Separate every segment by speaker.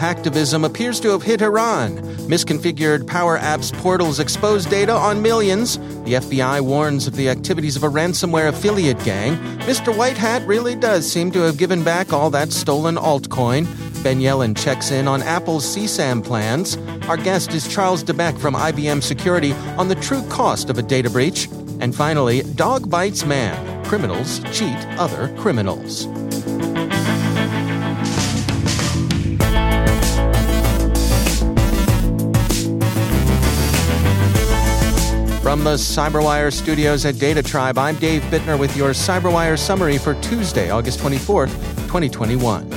Speaker 1: hacktivism appears to have hit Iran. Misconfigured Power Apps portals expose data on millions. The FBI warns of the activities of a ransomware affiliate gang. Mr. White Hat really does seem to have given back all that stolen altcoin. Ben Yelin checks in on Apple's CSAM plans. Our guest is Charles DeBeck from IBM Security on the true cost of a data breach. And finally, Dog Bites Man. Criminals cheat other criminals. From the Cyberwire studios at Data Tribe, I'm Dave Bittner with your Cyberwire summary for Tuesday, August 24th, 2021.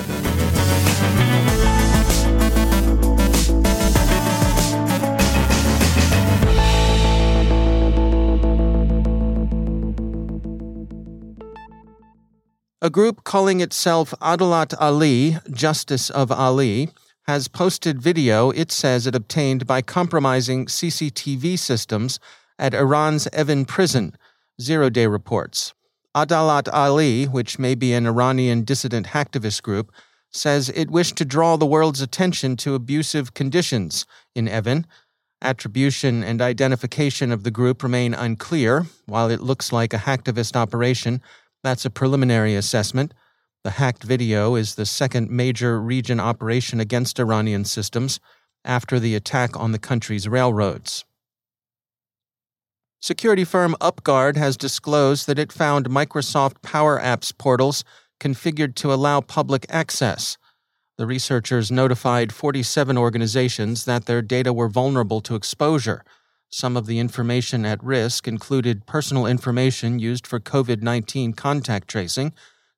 Speaker 1: A group calling itself Adalat Ali, Justice of Ali, has posted video it says it obtained by compromising CCTV systems at Iran's Evin prison, Zero Day reports. Adalat Ali, which may be an Iranian dissident hacktivist group, says it wished to draw the world's attention to abusive conditions in Evin. Attribution and identification of the group remain unclear. While it looks like a hacktivist operation, that's a preliminary assessment. The hacked video is the second major region operation against Iranian systems after the attack on the country's railroads. Security firm UpGuard has disclosed that it found Microsoft Power Apps portals configured to allow public access. The researchers notified 47 organizations that their data were vulnerable to exposure. Some of the information at risk included personal information used for COVID 19 contact tracing,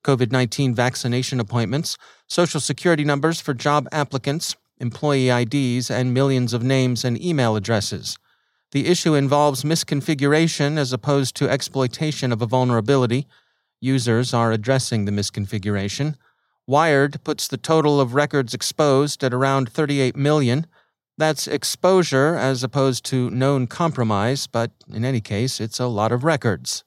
Speaker 1: COVID 19 vaccination appointments, social security numbers for job applicants, employee IDs, and millions of names and email addresses. The issue involves misconfiguration as opposed to exploitation of a vulnerability. Users are addressing the misconfiguration. Wired puts the total of records exposed at around 38 million. That's exposure as opposed to known compromise, but in any case, it's a lot of records.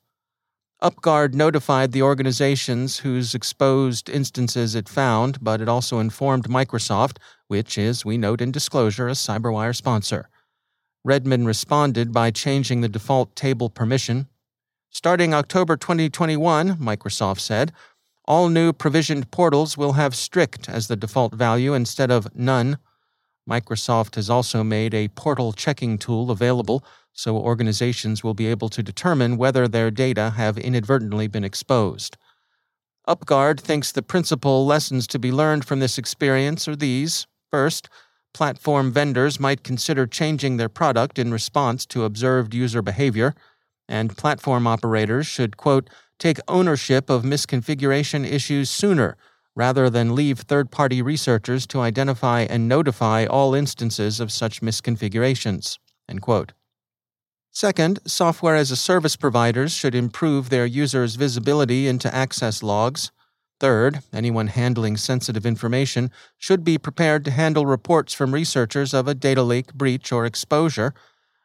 Speaker 1: UpGuard notified the organizations whose exposed instances it found, but it also informed Microsoft, which is, we note in disclosure, a CyberWire sponsor. Redmond responded by changing the default table permission. Starting October 2021, Microsoft said, all new provisioned portals will have strict as the default value instead of none. Microsoft has also made a portal checking tool available so organizations will be able to determine whether their data have inadvertently been exposed. UpGuard thinks the principal lessons to be learned from this experience are these. First, platform vendors might consider changing their product in response to observed user behavior, and platform operators should, quote, take ownership of misconfiguration issues sooner rather than leave third party researchers to identify and notify all instances of such misconfigurations. End quote. Second, software as a service providers should improve their users' visibility into access logs Third, anyone handling sensitive information should be prepared to handle reports from researchers of a data leak, breach, or exposure.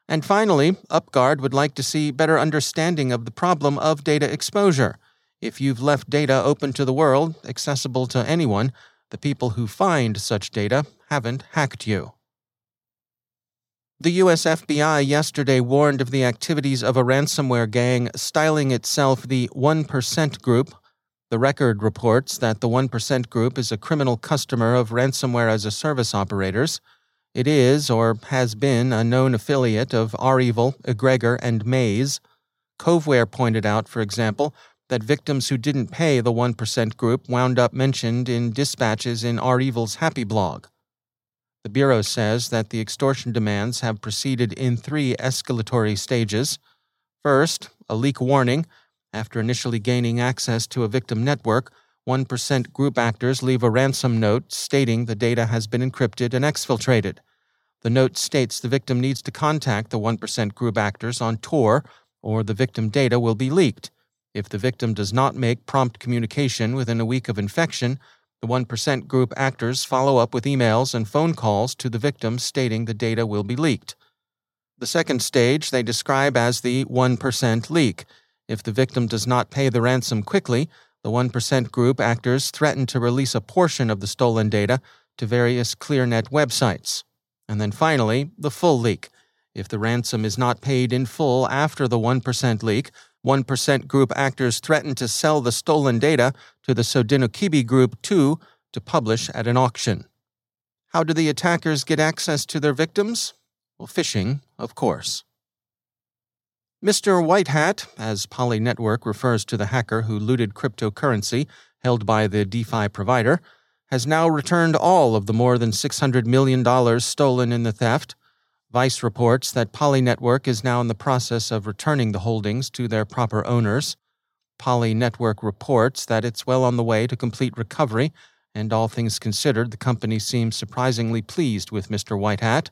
Speaker 1: And finally, UpGuard would like to see better understanding of the problem of data exposure. If you've left data open to the world, accessible to anyone, the people who find such data haven't hacked you. The US FBI yesterday warned of the activities of a ransomware gang styling itself the 1% Group. The record reports that the 1% Group is a criminal customer of ransomware as a service operators. It is, or has been, a known affiliate of REvil, Egregor, and Maze. Coveware pointed out, for example, that victims who didn't pay the 1% Group wound up mentioned in dispatches in REvil's Happy blog. The Bureau says that the extortion demands have proceeded in three escalatory stages. First, a leak warning. After initially gaining access to a victim network, 1% group actors leave a ransom note stating the data has been encrypted and exfiltrated. The note states the victim needs to contact the 1% group actors on Tor or the victim data will be leaked. If the victim does not make prompt communication within a week of infection, the 1% group actors follow up with emails and phone calls to the victim stating the data will be leaked. The second stage they describe as the 1% leak. If the victim does not pay the ransom quickly, the 1% group actors threaten to release a portion of the stolen data to various ClearNet websites. And then finally, the full leak. If the ransom is not paid in full after the 1% leak, 1% group actors threaten to sell the stolen data to the Sodinokibi Group 2 to publish at an auction. How do the attackers get access to their victims? Well, phishing, of course. Mr. White Hat, as Poly Network refers to the hacker who looted cryptocurrency held by the DeFi provider, has now returned all of the more than $600 million stolen in the theft Vice reports that Poly Network is now in the process of returning the holdings to their proper owners. Poly Network reports that it's well on the way to complete recovery, and all things considered, the company seems surprisingly pleased with Mr. Whitehat.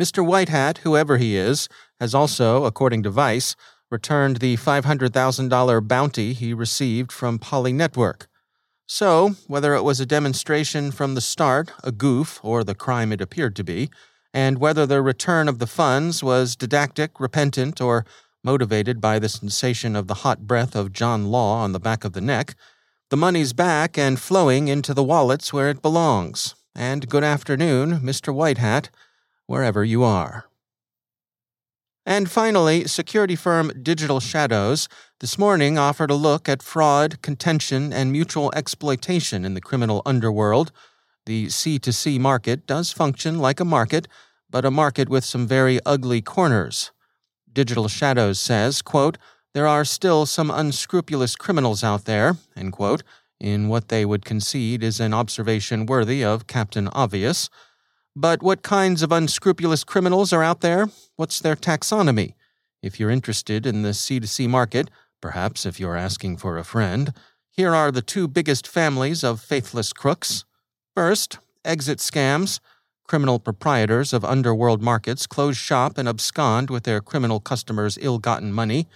Speaker 1: Mr. Whitehat, whoever he is, has also, according to Vice, returned the $500,000 bounty he received from Poly Network. So, whether it was a demonstration from the start, a goof, or the crime it appeared to be, and whether the return of the funds was didactic, repentant, or motivated by the sensation of the hot breath of John Law on the back of the neck, the money's back and flowing into the wallets where it belongs. And good afternoon, Mr. Whitehat, wherever you are. And finally, security firm Digital Shadows this morning offered a look at fraud, contention, and mutual exploitation in the criminal underworld. The C2C market does function like a market, but a market with some very ugly corners. Digital Shadows says, quote, there are still some unscrupulous criminals out there, end quote, in what they would concede is an observation worthy of Captain Obvious. But what kinds of unscrupulous criminals are out there? What's their taxonomy? If you're interested in the C2C market, perhaps if you're asking for a friend, here are the two biggest families of faithless crooks. First, exit scams. Criminal proprietors of underworld markets close shop and abscond with their criminal customers' ill gotten money.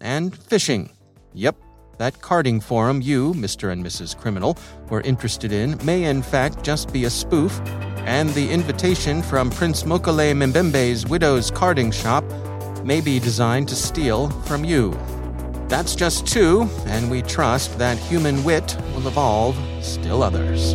Speaker 1: And phishing. Yep, that carding forum you, Mr. and Mrs. Criminal, were interested in may in fact just be a spoof, and the invitation from Prince Mokele Mbembe's widow's carding shop may be designed to steal from you. That's just two, and we trust that human wit will evolve still others.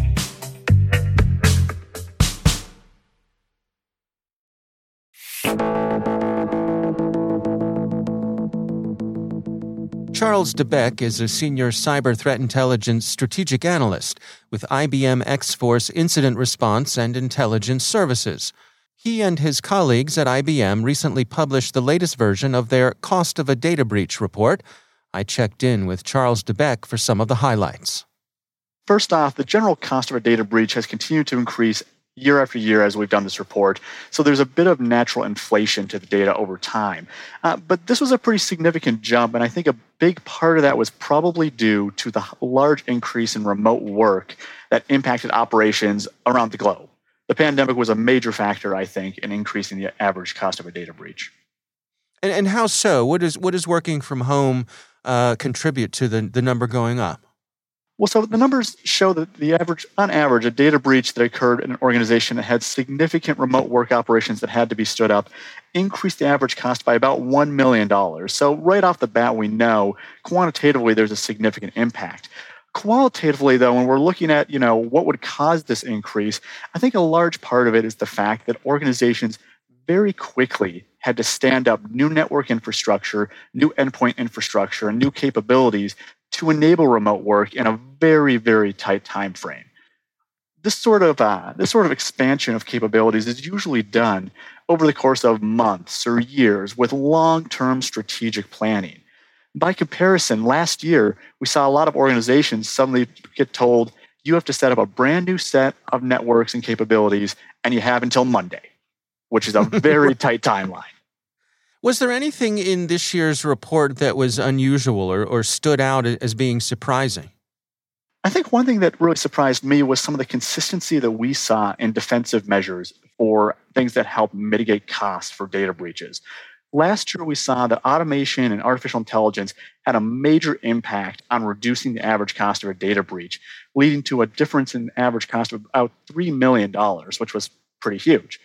Speaker 1: Charles DeBeck is a senior cyber threat intelligence strategic analyst with IBM X Force Incident Response and Intelligence Services. He and his colleagues at IBM recently published the latest version of their Cost of a Data Breach report. I checked in with Charles DeBeck for some of the highlights.
Speaker 2: First off, the general cost of a data breach has continued to increase year after year as we've done this report. So there's a bit of natural inflation to the data over time. Uh, but this was a pretty significant jump, and I think a big part of that was probably due to the large increase in remote work that impacted operations around the globe the pandemic was a major factor, I think, in increasing the average cost of a data breach.
Speaker 1: And, and how so? What is what does working from home uh, contribute to the, the number going up?
Speaker 2: Well, so the numbers show that the average, on average, a data breach that occurred in an organization that had significant remote work operations that had to be stood up increased the average cost by about $1 million. So, right off the bat, we know quantitatively there's a significant impact. Qualitatively, though, when we're looking at you know what would cause this increase, I think a large part of it is the fact that organizations very quickly had to stand up new network infrastructure, new endpoint infrastructure, and new capabilities to enable remote work in a very, very tight time frame. This sort of uh, this sort of expansion of capabilities is usually done over the course of months or years with long-term strategic planning. By comparison, last year, we saw a lot of organizations suddenly get told you have to set up a brand new set of networks and capabilities, and you have until Monday, which is a very tight timeline.
Speaker 1: Was there anything in this year's report that was unusual or, or stood out as being surprising?
Speaker 2: I think one thing that really surprised me was some of the consistency that we saw in defensive measures for things that help mitigate costs for data breaches. Last year, we saw that automation and artificial intelligence had a major impact on reducing the average cost of a data breach, leading to a difference in average cost of about $3 million, which was pretty huge.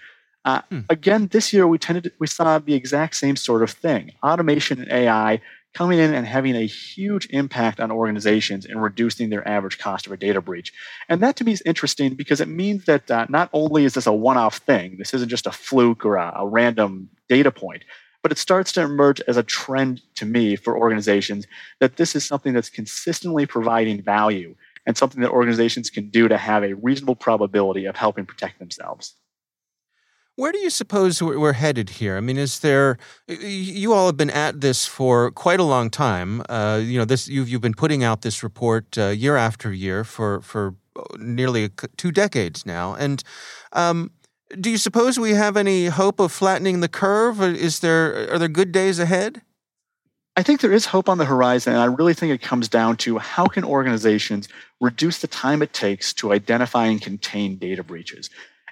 Speaker 2: Uh, hmm. Again, this year we tended to, we saw the exact same sort of thing: automation and AI coming in and having a huge impact on organizations in reducing their average cost of a data breach. And that to me is interesting because it means that uh, not only is this a one-off thing, this isn't just a fluke or a, a random data point, but it starts to emerge as a trend to me for organizations that this is something that's consistently providing value and something that organizations can do to have a reasonable probability of helping protect themselves.
Speaker 1: Where do you suppose we're headed here? I mean, is there? You all have been at this for quite a long time. Uh, you know, this you've you've been putting out this report uh, year after year for for nearly two decades now, and um, do you suppose we have any hope of flattening the curve? Is there are there good days ahead?
Speaker 2: I think there is hope on the horizon, and I really think it comes down to how can organizations reduce the time it takes to identify and contain data breaches.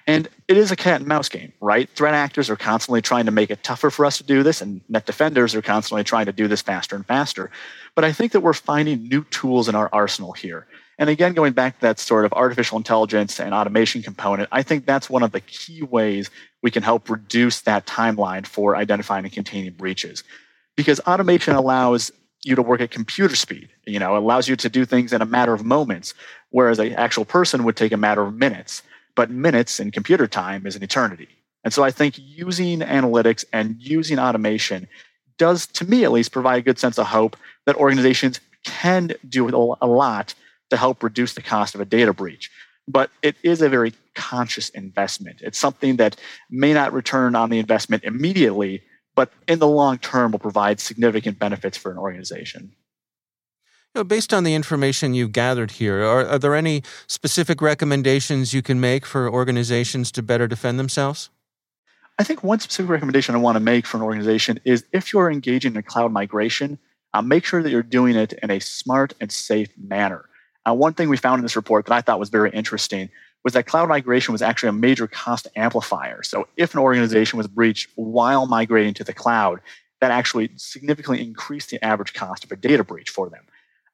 Speaker 2: And it is a cat and mouse game, right? Threat actors are constantly trying to make it tougher for us to do this, and net defenders are constantly trying to do this faster and faster. But I think that we're finding new tools in our arsenal here. And again, going back to that sort of artificial intelligence and automation component, I think that's one of the key ways we can help reduce that timeline for identifying and containing breaches. Because automation allows you to work at computer speed. You know, allows you to do things in a matter of moments, whereas an actual person would take a matter of minutes. But minutes in computer time is an eternity. And so I think using analytics and using automation does, to me at least, provide a good sense of hope that organizations can do a lot to help reduce the cost of a data breach. But it is a very conscious investment. It's something that may not return on the investment immediately, but in the long term will provide significant benefits for an organization.
Speaker 1: Know, based on the information you've gathered here, are, are there any specific recommendations you can make for organizations to better defend themselves?
Speaker 2: I think one specific recommendation I want to make for an organization is if you're engaging in cloud migration, uh, make sure that you're doing it in a smart and safe manner. Uh, one thing we found in this report that I thought was very interesting was that cloud migration was actually a major cost amplifier. So if an organization was breached while migrating to the cloud, that actually significantly increased the average cost of a data breach for them.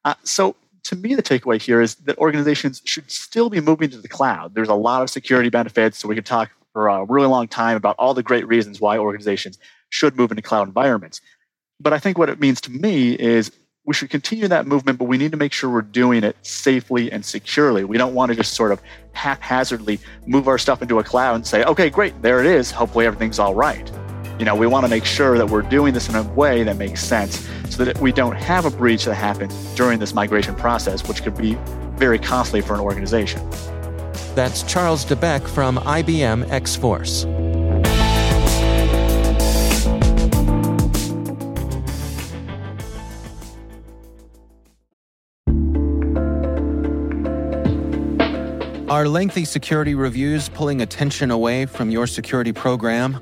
Speaker 2: Uh, so to me, the takeaway here is that organizations should still be moving to the cloud. There's a lot of security benefits, so we could talk for a really long time about all the great reasons why organizations should move into cloud environments. But I think what it means to me is we should continue that movement, but we need to make sure we're doing it safely and securely. We don't want to just sort of haphazardly move our stuff into a cloud and say, okay, great, there it is. Hopefully everything's all right. You know, we want to make sure that we're doing this in a way that makes sense so that we don't have a breach that happens during this migration process, which could be very costly for an organization.
Speaker 1: That's Charles DeBeck from IBM X Force. Are lengthy security reviews pulling attention away from your security program?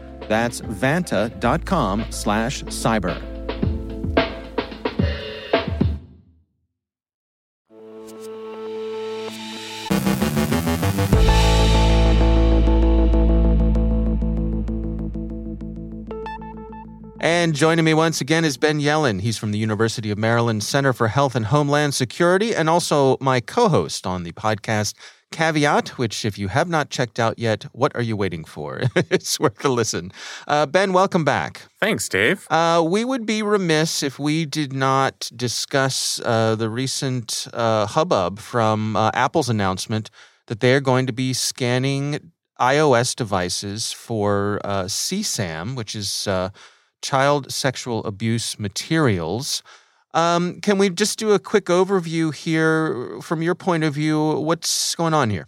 Speaker 1: That's vanta.com slash cyber. And joining me once again is Ben Yelin. He's from the University of Maryland Center for Health and Homeland Security and also my co host on the podcast Caveat, which, if you have not checked out yet, what are you waiting for? it's worth a listen. Uh, ben, welcome back.
Speaker 3: Thanks, Dave.
Speaker 1: Uh, we would be remiss if we did not discuss uh, the recent uh, hubbub from uh, Apple's announcement that they're going to be scanning iOS devices for uh, CSAM, which is child sexual abuse materials. Um, can we just do a quick overview here from your point of view? What's going on here?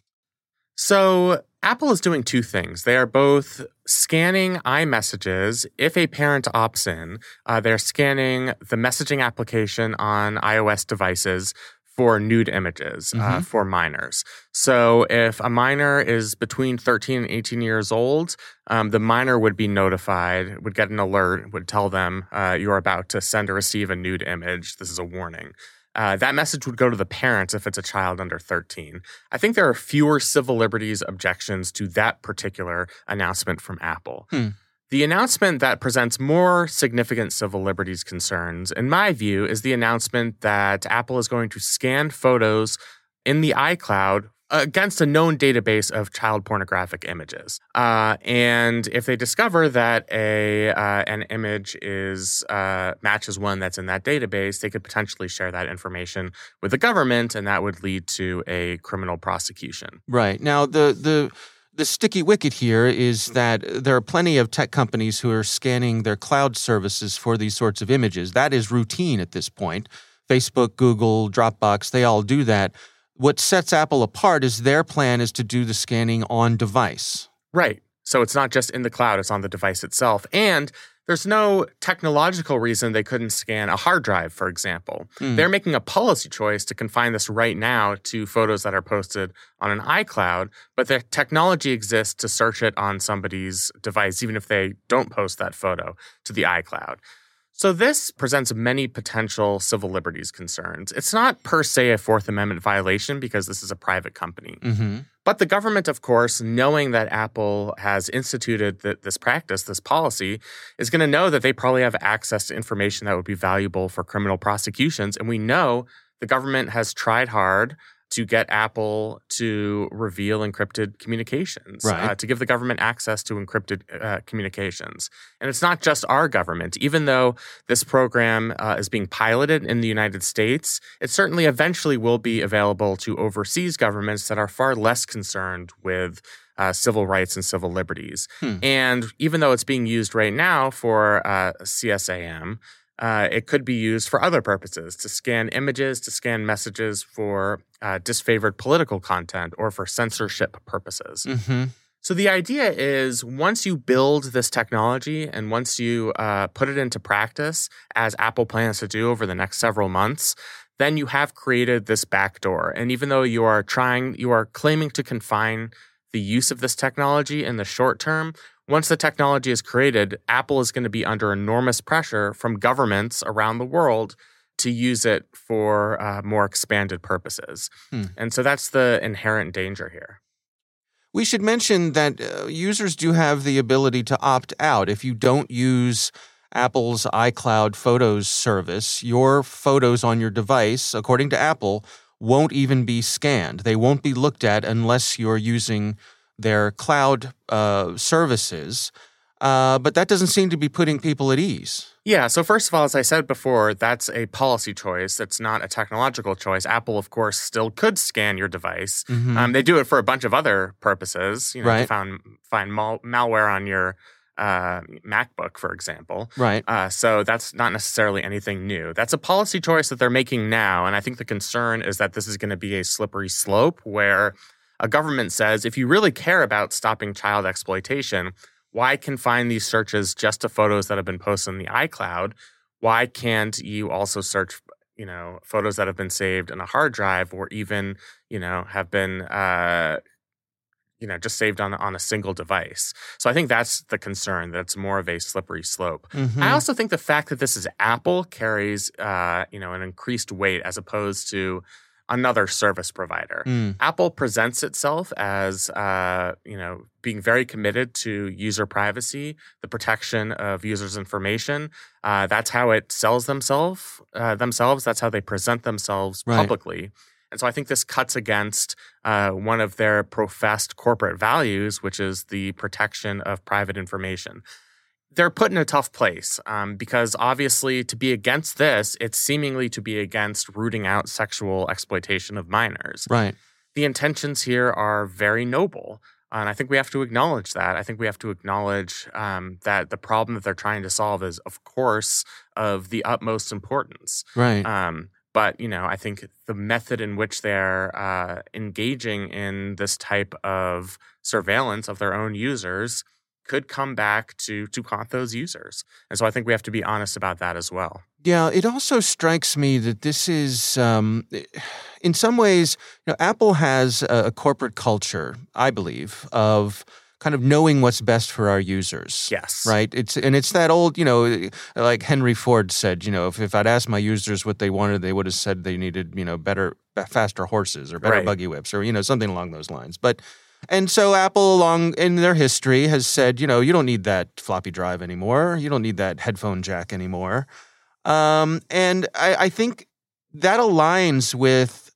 Speaker 3: So, Apple is doing two things. They are both scanning iMessages. If a parent opts in, uh, they're scanning the messaging application on iOS devices for nude images uh, mm-hmm. uh, for minors. So if a minor is between 13 and 18 years old, um, the minor would be notified, would get an alert, would tell them uh, you're about to send or receive a nude image. This is a warning. Uh, that message would go to the parents if it's a child under 13. I think there are fewer civil liberties objections to that particular announcement from Apple. Hmm. The announcement that presents more significant civil liberties concerns, in my view, is the announcement that Apple is going to scan photos in the iCloud against a known database of child pornographic images. Uh, and if they discover that a uh, an image is uh, matches one that's in that database, they could potentially share that information with the government, and that would lead to a criminal prosecution.
Speaker 1: Right now, the the the sticky wicket here is that there are plenty of tech companies who are scanning their cloud services for these sorts of images. That is routine at this point. Facebook, Google, Dropbox, they all do that. What sets Apple apart is their plan is to do the scanning on device.
Speaker 3: Right. So it's not just in the cloud, it's on the device itself. And there's no technological reason they couldn't scan a hard drive, for example. Mm. They're making a policy choice to confine this right now to photos that are posted on an iCloud, but the technology exists to search it on somebody's device, even if they don't post that photo to the iCloud. So, this presents many potential civil liberties concerns. It's not per se a Fourth Amendment violation because this is a private company. Mm-hmm. But the government, of course, knowing that Apple has instituted th- this practice, this policy, is going to know that they probably have access to information that would be valuable for criminal prosecutions. And we know the government has tried hard to get Apple to reveal encrypted communications,
Speaker 1: right.
Speaker 3: uh, to give the government access to encrypted uh, communications. And it's not just our government. Even though this program uh, is being piloted in the United States, it certainly eventually will be available to overseas governments that are far less concerned with. Uh, civil rights and civil liberties.
Speaker 1: Hmm.
Speaker 3: And even though it's being used right now for uh, CSAM, uh, it could be used for other purposes to scan images, to scan messages for uh, disfavored political content, or for censorship purposes.
Speaker 1: Mm-hmm.
Speaker 3: So the idea is once you build this technology and once you uh, put it into practice, as Apple plans to do over the next several months, then you have created this backdoor. And even though you are trying, you are claiming to confine the use of this technology in the short term, once the technology is created, Apple is going to be under enormous pressure from governments around the world to use it for uh, more expanded purposes.
Speaker 1: Hmm.
Speaker 3: And so that's the inherent danger here.
Speaker 1: We should mention that uh, users do have the ability to opt out. If you don't use Apple's iCloud Photos service, your photos on your device, according to Apple, won't even be scanned. They won't be looked at unless you're using their cloud uh, services. Uh, but that doesn't seem to be putting people at ease.
Speaker 3: Yeah. So, first of all, as I said before, that's a policy choice. That's not a technological choice. Apple, of course, still could scan your device.
Speaker 1: Mhm.
Speaker 3: Um, they do it for a bunch of other purposes. You know, to
Speaker 1: Right.
Speaker 3: find, find mal- malware on your uh, MacBook, for example.
Speaker 1: right.
Speaker 3: Uh, so that's not necessarily anything new. That's a policy choice that they're making now. And I think the concern is that this is going to be a slippery slope where a government says if you really care about stopping child exploitation, why confine these searches just to photos that have been posted in the iCloud? Why can't you also search, you know, photos that have been saved in a hard drive or even, you know, have been uh, you know just saved on on a single device. So I think that's the concern that it's more of a slippery slope.
Speaker 1: Mhm.
Speaker 3: I also think the fact that this is Apple carries uh, you know an increased weight as opposed to another service provider.
Speaker 1: Mm.
Speaker 3: Apple presents itself as uh, you know being very committed to user privacy, the protection of users' information. Uh, that's how it sells themselves. Uh, themselves. That's how they present themselves
Speaker 1: Right.
Speaker 3: publicly. And so I think this cuts against uh, one of their professed corporate values, which is the protection of private information. They're put in a tough place um, because obviously, to be against this, it's seemingly to be against rooting out sexual exploitation of minors.
Speaker 1: Right.
Speaker 3: The intentions here are very noble. And I think we have to acknowledge that. I think we have to acknowledge um, that the problem that they're trying to solve is, of course, of the utmost importance.
Speaker 1: Right.
Speaker 3: Um, but you know, I think the method in which they're uh, engaging in this type of surveillance of their own users could come back to to haunt those users. And so I think we have to be honest about that as well.
Speaker 1: Yeah, it also strikes me that this is, um, in some ways, you know, Apple has a, a corporate culture, I believe, of kind of knowing what's best for our users.
Speaker 3: Yes.
Speaker 1: Right. It's and it's that old, you know, like Henry Ford said, you know, if, if I'd asked my users what they wanted, they would have said they needed, you know, better, faster horses or better
Speaker 3: Right.
Speaker 1: buggy whips or you know something along those lines. But and so Apple, along in their history, has said, you know, you don't need that floppy drive anymore. You don't need that headphone jack anymore. Um, and I, I think that aligns with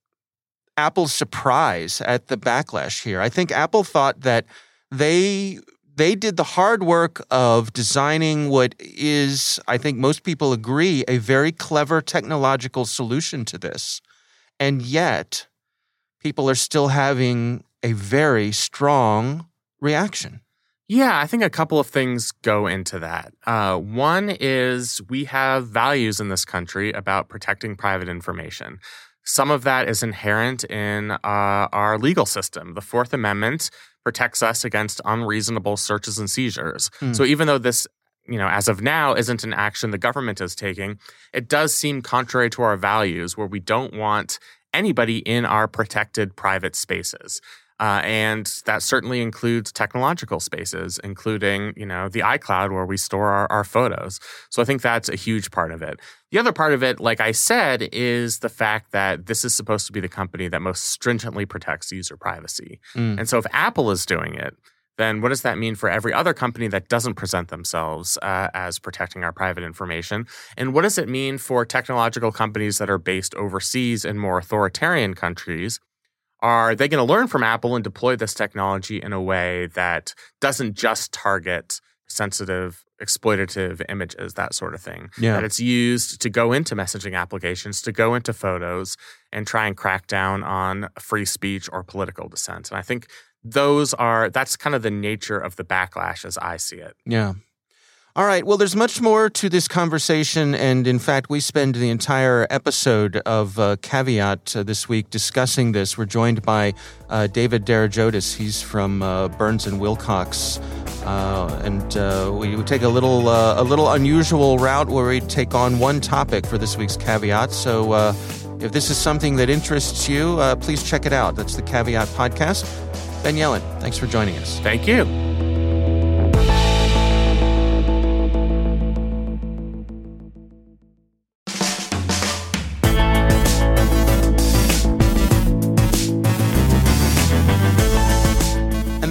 Speaker 1: Apple's surprise at the backlash here. I think Apple thought that they they did the hard work of designing what is, I think most people agree, a very clever technological solution to this. And yet, people are still having a very strong reaction.
Speaker 3: Yeah, I think a couple of things go into that. Uh, one is we have values in this country about protecting private information. Some of that is inherent in uh, our legal system. The Fourth Amendment protects us against unreasonable searches and seizures.
Speaker 1: Hmm.
Speaker 3: So even though this, you know, as of now, isn't an action the government is taking, it does seem contrary to our values where we don't want anybody in our protected private spaces. Uh, and that certainly includes technological spaces, including, you know, the iCloud where we store our, our photos. So I think that's a huge part of it. The other part of it, like I said, is the fact that this is supposed to be the company that most stringently protects user privacy. Mm. And so if Apple is doing it, then what does that mean for every other company that doesn't present themselves uh, as protecting our private information? And what does it mean for technological companies that are based overseas in more authoritarian countries? Are they going to learn from Apple and deploy this technology in a way that doesn't just target sensitive, exploitative images, that sort of thing?
Speaker 1: Yeah.
Speaker 3: That it's used to go into messaging applications, to go into photos, and try and crack down on free speech or political dissent. And I think those are that's kind of the nature of the backlash as I see it.
Speaker 1: Yeah. All right. Well, there's much more to this conversation. And in fact, we spend the entire episode of uh, Caveat uh, this week discussing this. We're joined by uh, David Darajotis. He's from uh, Burns and Wilcox. Uh, and uh, we take a little, a little unusual route where we take on one topic for this week's Caveat. So if this is something that interests you, please check it out. That's the Caveat podcast. Ben Yelin, thanks for joining us.
Speaker 3: Thank you.